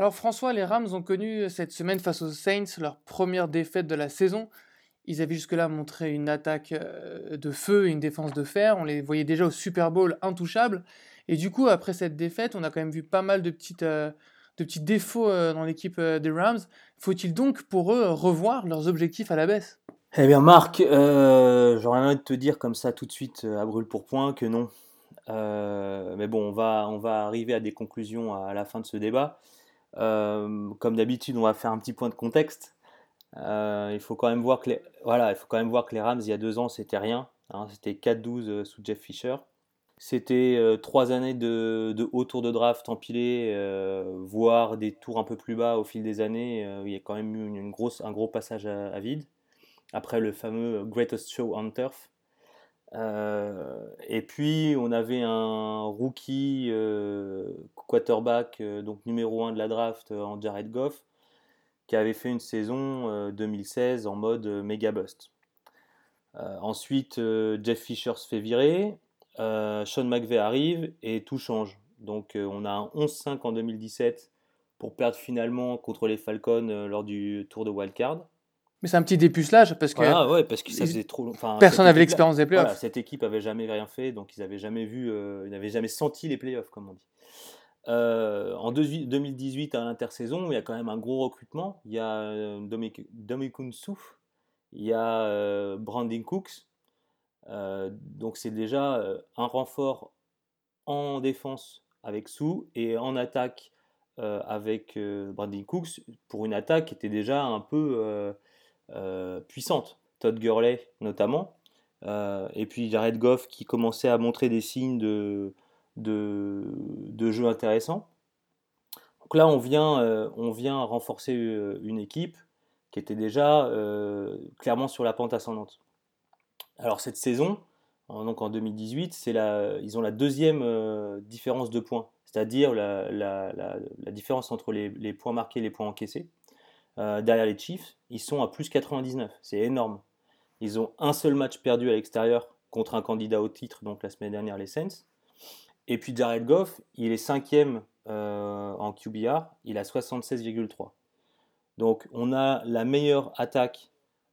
Alors François, les Rams ont connu cette semaine face aux Saints leur première défaite de la saison. Ils avaient jusque-là montré une attaque euh, de feu et une défense de fer. On les voyait déjà au Super Bowl intouchables. Et du coup, après cette défaite, on a quand même vu pas mal de, petites, euh, de petits défauts euh, dans l'équipe des Rams. Faut-il donc pour eux revoir leurs objectifs à la baisse? Eh bien Marc, j'aurais envie de te dire comme ça tout de suite à brûle pour point que non. mais bon, on va, on va arriver à des conclusions à la fin de ce débat. Comme d'habitude, on va faire un petit point de contexte. Euh, il faut quand même voir que les, voilà, il faut quand même voir que les Rams il y a deux ans c'était rien. Hein, c'était 4-12 euh, sous Jeff Fisher. C'était euh, trois années de, de, haut tour de draft empilé, voire des tours un peu plus bas au fil des années. il y a quand même eu une, grosse, un gros passage à, vide. Après le fameux Greatest Show on Turf. Et puis on avait un rookie quarterback, donc numéro 1 de la draft en Jared Goff, qui avait fait une saison 2016 euh, en mode euh, méga bust. Euh, ensuite, Jeff Fisher se fait virer, Sean McVay arrive et tout change. Donc on a un 11-5 en 2017 pour perdre finalement contre les Falcons lors du tour de wildcard. Mais c'est un petit dépucelage parce que, ah ouais, parce que ça faisait trop. Personne n'avait l'expérience des playoffs. cette équipe avait jamais rien fait, donc ils n'avaient jamais vu, ils n'avaient jamais senti les playoffs, comme on dit. Euh, en 2018, à l'intersaison, il y a quand même un gros recrutement. Il y a euh, Domikun Souf, il y a euh, Brandon Cooks. donc c'est déjà un renfort en défense avec Sou et en attaque avec Brandon Cooks pour une attaque qui était déjà un peu puissante. Todd Gurley notamment. et puis Jared Goff qui commençait à montrer des signes de, de, de jeux intéressants. Donc là, on vient, euh, on vient renforcer euh, une équipe qui était déjà euh, clairement sur la pente ascendante. Alors cette saison, donc en 2018, c'est la, ils ont la deuxième différence de points, c'est-à-dire la, la, la, différence entre les, les, points marqués et les points encaissés. Derrière les Chiefs, ils sont à plus 99, c'est énorme. Ils ont un seul match perdu à l'extérieur contre un candidat au titre, donc la semaine dernière les Saints. Et puis Jared Goff, il est cinquième euh, en QBR, il a 76,3. Donc on a la meilleure attaque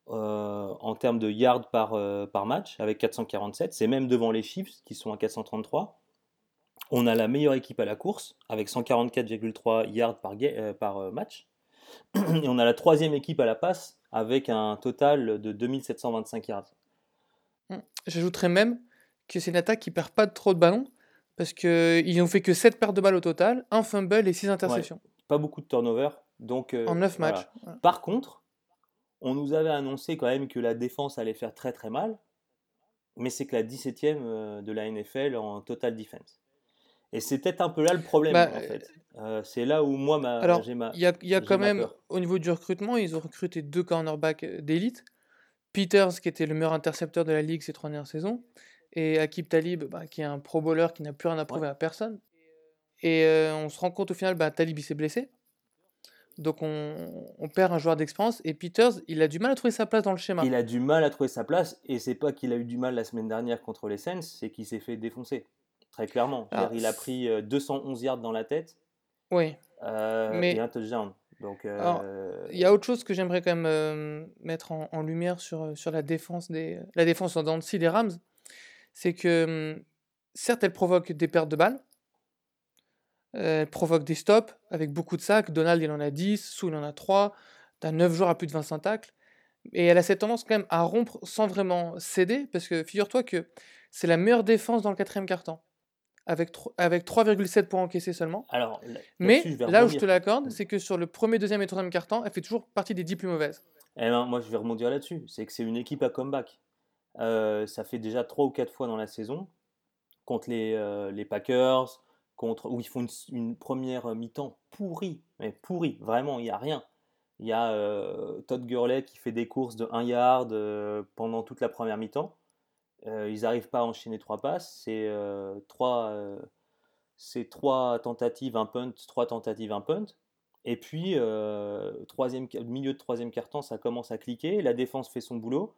euh, en termes de yards par, euh, match avec 447. C'est même devant les Chiefs qui sont à 433. On a la meilleure équipe à la course avec 144,3 yards par match. Et on a la troisième équipe à la passe avec un total de 2725 yards. J'ajouterais même que c'est une attaque qui perd pas trop de ballons parce qu'ils n'ont fait que 7 pertes de balles au total, un fumble et 6 interceptions. pas beaucoup de turnover. Donc, euh, en 9 matchs. Par contre, on nous avait annoncé quand même que la défense allait faire très très mal, mais c'est que la 17ème euh, de la NFL en total defense. Et c'est peut-être un peu là le problème bah, en fait. Euh, c'est là où moi ma, j'ai ma. Il y a, y a quand même, au niveau du recrutement, ils ont recruté deux cornerbacks d'élite. Peters, qui était le meilleur intercepteur de la ligue ces trois dernières saisons, et Akib Talib, bah, qui est un pro bowler qui n'a plus rien à prouver à personne. Et euh, on se rend compte au final, bah, Talib il s'est blessé. Donc on, on, perd un joueur d'expérience. Et Peters, il a du mal à trouver sa place dans le schéma. Il a du mal à trouver sa place. Et c'est pas qu'il a eu du mal la semaine dernière contre les Saints, c'est qu'il s'est fait défoncer. Très clairement. il a pris 211 euh, yards dans la tête. Oui. Euh, mais... Et un touchdown. Donc, il y a autre chose que j'aimerais quand même mettre en, en, lumière sur, sur la défense des la défense en dents des Rams c'est que hum, certes, elle provoque des pertes de balles, euh, elle provoque des stops avec beaucoup de sacs. Donald, il en a 10, Sou, il en a 3. Tu as 9 joueurs à plus de 25 tacles. Et elle a cette tendance quand même à rompre sans vraiment céder, parce que figure-toi que c'est la meilleure défense dans le quatrième quart-temps, avec, avec 3,7 points encaissés seulement. Alors, Mais là où je te l'accorde, c'est que sur le premier, deuxième et troisième quart-temps, elle fait toujours partie des 10 plus mauvaises. Eh ben, moi, je vais rebondir là-dessus. C'est que c'est une équipe à comeback. Euh, ça fait déjà 3 ou 4 fois dans la saison, contre les, euh, les Packers, contre, où ils font une, première mi-temps pourrie, mais pourrie, vraiment, il n'y a rien. Il y a euh, Todd Gurley qui fait des courses de 1 yard pendant toute la première mi-temps. Ils n'arrivent pas à enchaîner 3 passes, c'est 3, trois tentatives, un punt, 3 tentatives, un punt. Et puis, troisième, milieu de troisième quart-temps, ça commence à cliquer, la défense fait son boulot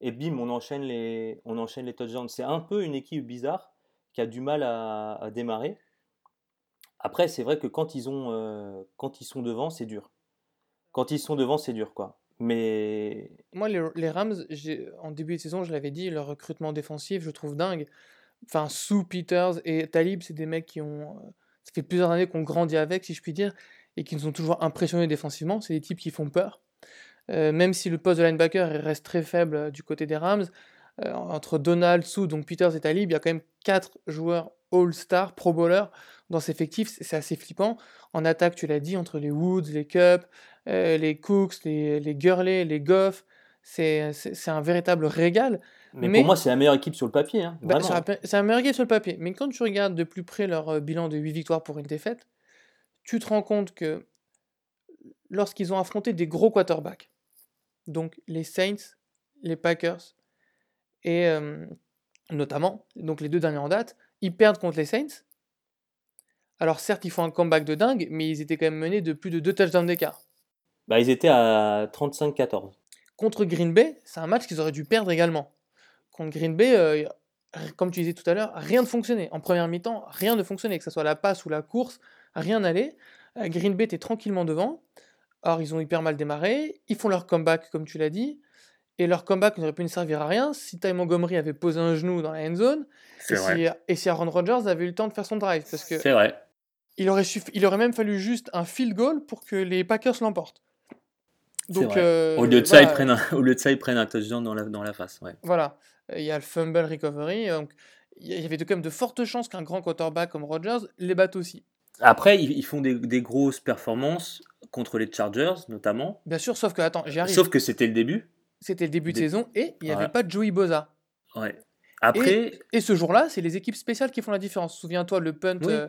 et bim, on enchaîne les, on enchaîne les touchdowns. C'est un peu une équipe bizarre qui a du mal à, démarrer. Après, c'est vrai que quand ils, ont, euh, quand ils sont devant, c'est dur. Quand ils sont devant, c'est dur, quoi. Mais. Moi, les, les Rams, en début de saison, je l'avais dit, leur recrutement défensif, je trouve dingue. Enfin, sous Peters et Talib, c'est des mecs qui ont. Euh, ça fait plusieurs années qu'on grandit avec, si je puis dire, et qui nous ont toujours impressionnés défensivement. C'est des types qui font peur. Euh, même si le poste de linebacker reste très faible du côté des Rams, entre Donald, Sou, donc Peters et Talib, il y a quand même quatre joueurs All-Star, Pro Bowler dans cet effectif, c'est assez flippant. En attaque, tu l'as dit, entre les Woods, les Cup, euh, les Cooks, les, les Gurley, les Goff, c'est un véritable régal. Mais, pour moi, c'est la meilleure équipe sur le papier. Hein, bah, c'est la meilleure équipe sur le papier. Mais quand tu regardes de plus près leur euh, bilan de 8 victoires pour une défaite, tu te rends compte que lorsqu'ils ont affronté des gros quarterbacks, donc les Saints, les Packers, et euh, notamment, donc les deux derniers en date, ils perdent contre les Saints. Alors certes, ils font un comeback de dingue, mais ils étaient quand même menés de plus de deux touchdowns d'écart. Bah, ils étaient à 35-14. Contre Green Bay, c'est un match qu'ils auraient dû perdre également. Contre Green Bay, euh, comme tu disais tout à l'heure, rien ne fonctionnait. En première mi-temps, rien ne fonctionnait, que ce soit la passe ou la course, rien n'allait. Euh, Green Bay était tranquillement devant. Alors ils ont hyper mal démarré, ils font leur comeback comme tu l'as dit, et leur comeback n'aurait pu ne servir à rien si Ty Montgomery avait posé un genou dans la end zone et si, et si, Aaron Rodgers avait eu le temps de faire son drive. Parce que c'est vrai. Il aurait, il aurait même fallu juste un field goal pour que les Packers l'emportent. Donc, euh, au, lieu de ça, ils prennent un, au lieu de ça, ils prennent un touchdown dans la, dans la face. Ouais. Voilà. Il y a le fumble recovery. Donc, il y avait quand même de fortes chances qu'un grand quarterback comme Rodgers les batte aussi. Après, ils font des, des, grosses performances contre les Chargers, notamment. Bien sûr, sauf que, attends, j'arrive. Sauf que c'était le début. C'était le début de saison et il n'y avait pas de Joey Boza. Ouais. Après... Et, ce jour-là, c'est les équipes spéciales qui font la différence. Souviens-toi, le punt, euh,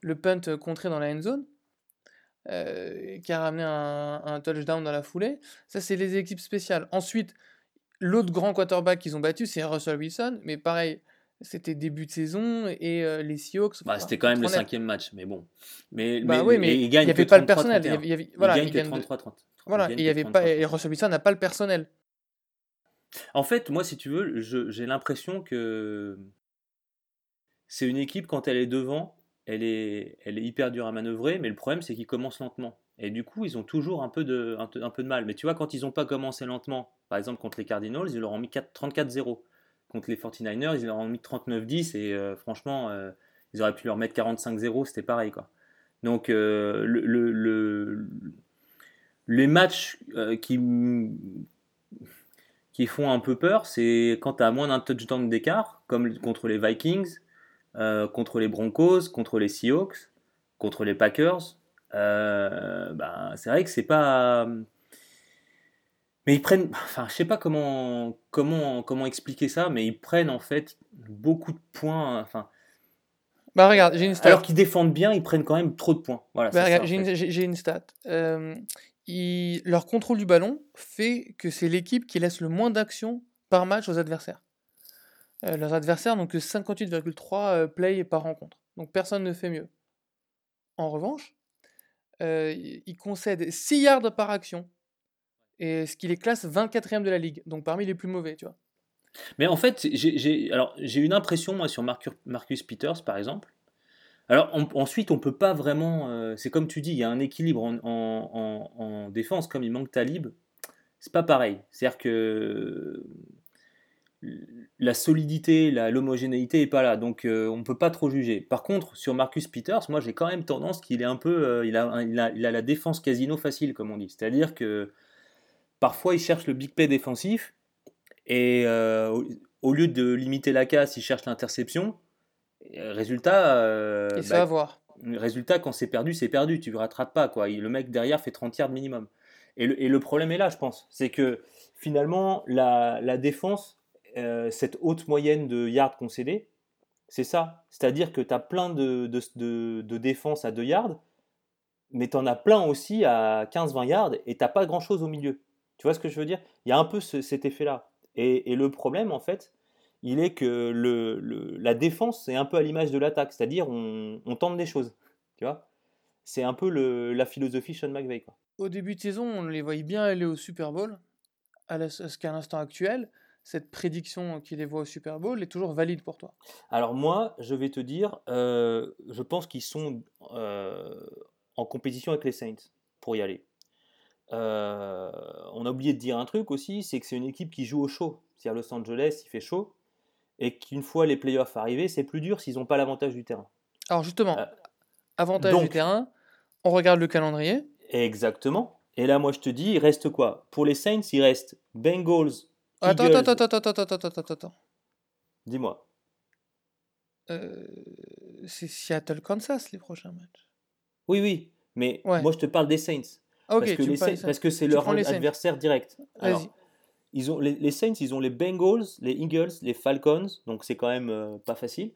le punt euh, contré dans la end zone, euh, qui a ramené un, touchdown dans la foulée. Ça, c'est les équipes spéciales. Ensuite, l'autre grand quarterback qu'ils ont battu, c'est Russell Wilson. Mais pareil, c'était début de saison et les Seahawks. Bah, c'était quand même le cinquième match, mais bon. Mais, bah, mais, mais, il n'y avait pas le personnel. Il y avait, voilà, il gagne 33-30. Voilà, il y avait pas, et Russell Wilson n'a pas le personnel. En fait, moi, si tu veux, j'ai l'impression que c'est une équipe, quand elle est devant, elle est, hyper dure à manœuvrer, mais le problème, c'est qu'ils commencent lentement. Et du coup, ils ont toujours un peu de, mal. Mais tu vois, quand ils n'ont pas commencé lentement, par exemple contre les Cardinals, ils leur ont mis 34-0. Contre les 49ers, ils leur ont mis 39-10. Et euh, franchement, euh, ils auraient pu leur mettre 45-0, c'était pareil. quoi. Donc, euh, le, les matchs qui font un peu peur, c'est quand tu as moins d'un touchdown d'écart, comme contre les Vikings, euh, contre les Broncos, contre les Seahawks, contre les Packers. Euh, bah, c'est vrai que c'est pas. Mais ils prennent. Enfin, je sais pas comment, comment, comment expliquer ça, mais ils prennent en fait beaucoup de points. Enfin. Bah regarde, j'ai une stat. Alors qu'ils défendent bien, ils prennent quand même trop de points. Voilà, bah, j'ai une, une, stat. Euh, leur contrôle du ballon fait que c'est l'équipe qui laisse le moins d'actions par match aux adversaires. Euh, leurs adversaires n'ont que 58,3 euh, plays par rencontre. Donc personne ne fait mieux. En revanche, euh, ils concèdent 6 yards par action. Et ce qui les classe 24e de la ligue. Donc parmi les plus mauvais, tu vois. Mais en fait, j'ai une impression, moi, sur Marcus Peters, par exemple, alors ensuite, on peut pas vraiment. Euh, c'est comme tu dis, il y a un équilibre en, défense, comme il manque Talib. C'est pas pareil. C'est-à-dire que la solidité, l'homogénéité est pas là, donc on euh, on peut pas trop juger. Par contre, sur Marcus Peters, moi j'ai quand même tendance qu'il est un peu, euh, il, a, il, a, la défense casino facile, comme on dit. C'est-à-dire que parfois il cherche le big play défensif et au, lieu de limiter la casse, il cherche l'interception. Résultat. Euh, bah, résultat, quand c'est perdu, c'est perdu. Tu ne rattrapes pas. Quoi. Le mec derrière fait 30 yards minimum. Et le, problème est là, je pense. C'est que finalement, la, défense, euh, cette haute moyenne de yards concédés, c'est ça. C'est-à-dire que tu as plein de, de, défenses à 2 yards, mais tu en as plein aussi à 15-20 yards et tu pas grand-chose au milieu. Tu vois ce que je veux dire? Il y a un peu cet effet-là. Et, le problème, en fait, il est que la défense, c'est un peu à l'image de l'attaque, c'est-à-dire on, tente des choses. Tu vois? C'est un peu la philosophie Sean McVay. Quoi. Au début de saison, on les voyait bien aller au Super Bowl, à ce qu'à l'instant actuel, cette prédiction qui les voit au Super Bowl est toujours valide pour toi? Alors moi, je vais te dire, euh, je pense qu'ils sont euh, en compétition avec les Saints pour y aller. Euh, on a oublié de dire un truc aussi, c'est que c'est une équipe qui joue au chaud. Si à Los Angeles, il fait chaud, et qu'une fois les playoffs arrivés, c'est plus dur s'ils n'ont pas l'avantage du terrain. Alors justement, avantage du terrain, on regarde le calendrier. Exactement. Et là, moi, je te dis, il reste quoi? Pour les Saints, il reste Bengals, Attends, attends, attends, attends, attends, attends, attends, attends. Dis-moi. Euh, c'est Seattle, Kansas les prochains matchs. Oui, oui, mais moi je te parle des Saints. Ah, parce, que les Saints parce que c'est leur adversaire direct. Alors, ils ont, les, Saints, ils ont les Bengals, les Eagles, les Falcons, donc c'est quand même euh, pas facile.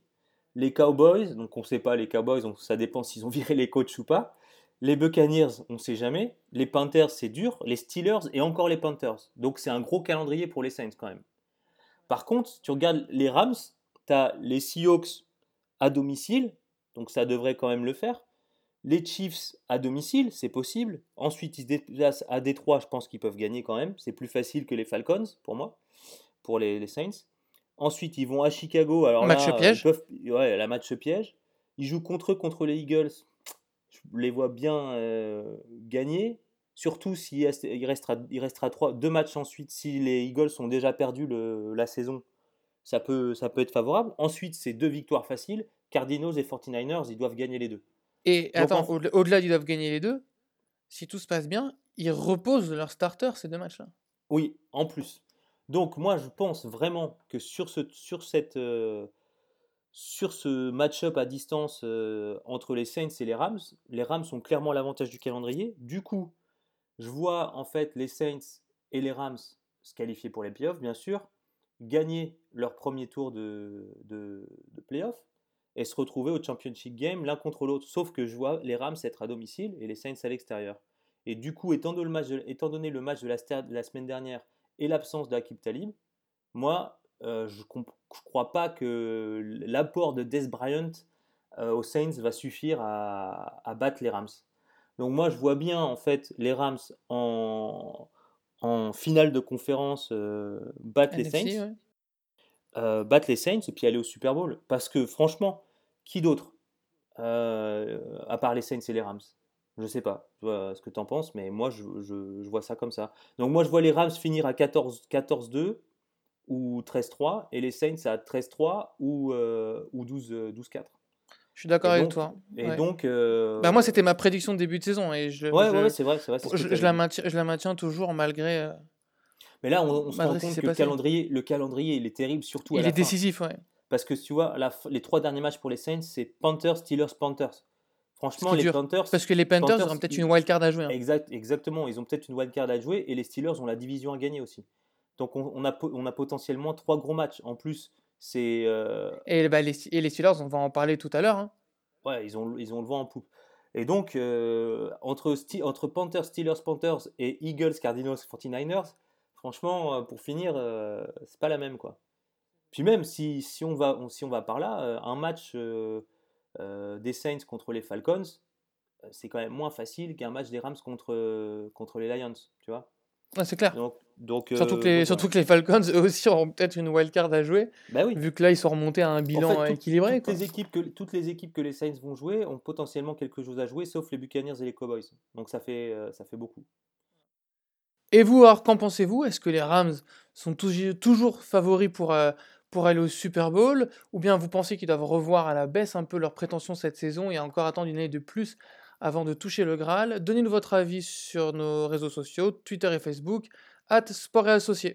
Les Cowboys, donc on ne sait pas les Cowboys, donc ça dépend s'ils ont viré les coachs ou pas. Les Buccaneers, on ne sait jamais. Les Panthers, c'est dur. Les Steelers et encore les Panthers. Donc c'est un gros calendrier pour les Saints quand même. Par contre, tu regardes les Rams, tu as les Seahawks à domicile, donc ça devrait quand même le faire. Les Chiefs à domicile, c'est possible. Ensuite, ils se déplacent à Détroit, je pense qu'ils peuvent gagner quand même. C'est plus facile que les Falcons pour moi, pour les, Saints. Ensuite, ils vont à Chicago. Alors match piège. ouais, la match piège. Ils jouent contre eux, contre les Eagles je les vois bien euh, gagner. Surtout s'il il restera, il restera trois, deux matchs ensuite. Si les Eagles ont déjà perdu le, la saison, ça peut, ça peut être favorable. Ensuite, c'est deux victoires faciles. Cardinals et 49ers, ils doivent gagner les deux. Et attends, au-delà ils doivent gagner les deux, si tout se passe bien, ils reposent leur starter ces deux matchs-là. Oui, en plus. Donc moi, je pense vraiment que sur, ce, sur cette... Euh, sur ce match-up à distance euh, entre les Saints et les Rams, les Rams ont clairement l'avantage du calendrier. Du coup, je vois en fait les Saints et les Rams se qualifier pour les playoffs, bien sûr, gagner leur premier tour de, de, playoffs et se retrouver au championship game l'un contre l'autre. Sauf que je vois les Rams être à domicile et les Saints à l'extérieur. Et du coup, étant donné le match de, de, la, de semaine dernière et l'absence d'Akib Talib, moi, euh, je ne crois pas que l'apport de Des Bryant euh, aux Saints va suffire à, battre les Rams. Donc moi, je vois bien en fait les Rams en, en finale de conférence euh, battre les Saints, battre les Saints et puis aller au Super Bowl. Parce que franchement, qui d'autre à part les Saints et les Rams? Je sais pas ce que tu en penses, mais moi je, je, je, vois ça comme ça. Donc moi je vois les Rams finir à 14-2 ou 13-3 et les Saints à 13-3 ou, euh, ou 12-4. Je suis d'accord avec toi. Et donc. Euh, bah moi, c'était ma prédiction de début de saison. Et je, ouais, ouais, c'est vrai. vrai je, je, la maintiens, je la maintiens toujours malgré. Euh, Mais là, on, se rend compte que le calendrier, le calendrier, il est terrible, surtout à il est décisif, ouais. Parce que tu vois, la, les trois derniers matchs pour les Saints, c'est Panthers, Steelers, Panthers. Franchement, les Panthers. Parce que les Panthers, ils ont peut-être une wildcard à jouer. Hein. Exact, exactement. Ils ont peut-être une wildcard à jouer et les Steelers ont la division à gagner aussi. Donc on, a, on a potentiellement trois gros matchs. En plus, c'est. Euh, et, bah, les, et les Steelers, on va en parler tout à l'heure. Hein. Ouais, ils ont, ils ont le vent en poupe. Et donc, euh, entre, entre Panthers, Steelers, Panthers et Eagles, Cardinals, 49ers, franchement, euh, pour finir, c'est pas la même. quoi. Puis même, si, si, on, va, si on va par là, un match des Saints contre les Falcons, c'est quand même moins facile qu'un match des Rams contre, contre les Lions, tu vois. c'est clair. Donc, donc, surtout, que les, surtout que les Falcons, eux aussi, auront peut-être une wildcard à jouer. Bah oui. Vu que là, ils sont remontés à un bilan équilibré. Toutes, Les équipes que, toutes les équipes que les Saints vont jouer ont potentiellement quelque chose à jouer, sauf les Buccaneers et les Cowboys. Donc ça fait, euh, ça fait beaucoup. Et vous, alors, qu'en pensez-vous? Est-ce que les Rams sont toujours favoris pour, euh, pour aller au Super Bowl? Ou bien vous pensez qu'ils doivent revoir à la baisse un peu leurs prétentions cette saison et encore attendre une année de plus avant de toucher le Graal? Donnez-nous votre avis sur nos réseaux sociaux, Twitter et Facebook at Sport et Associés.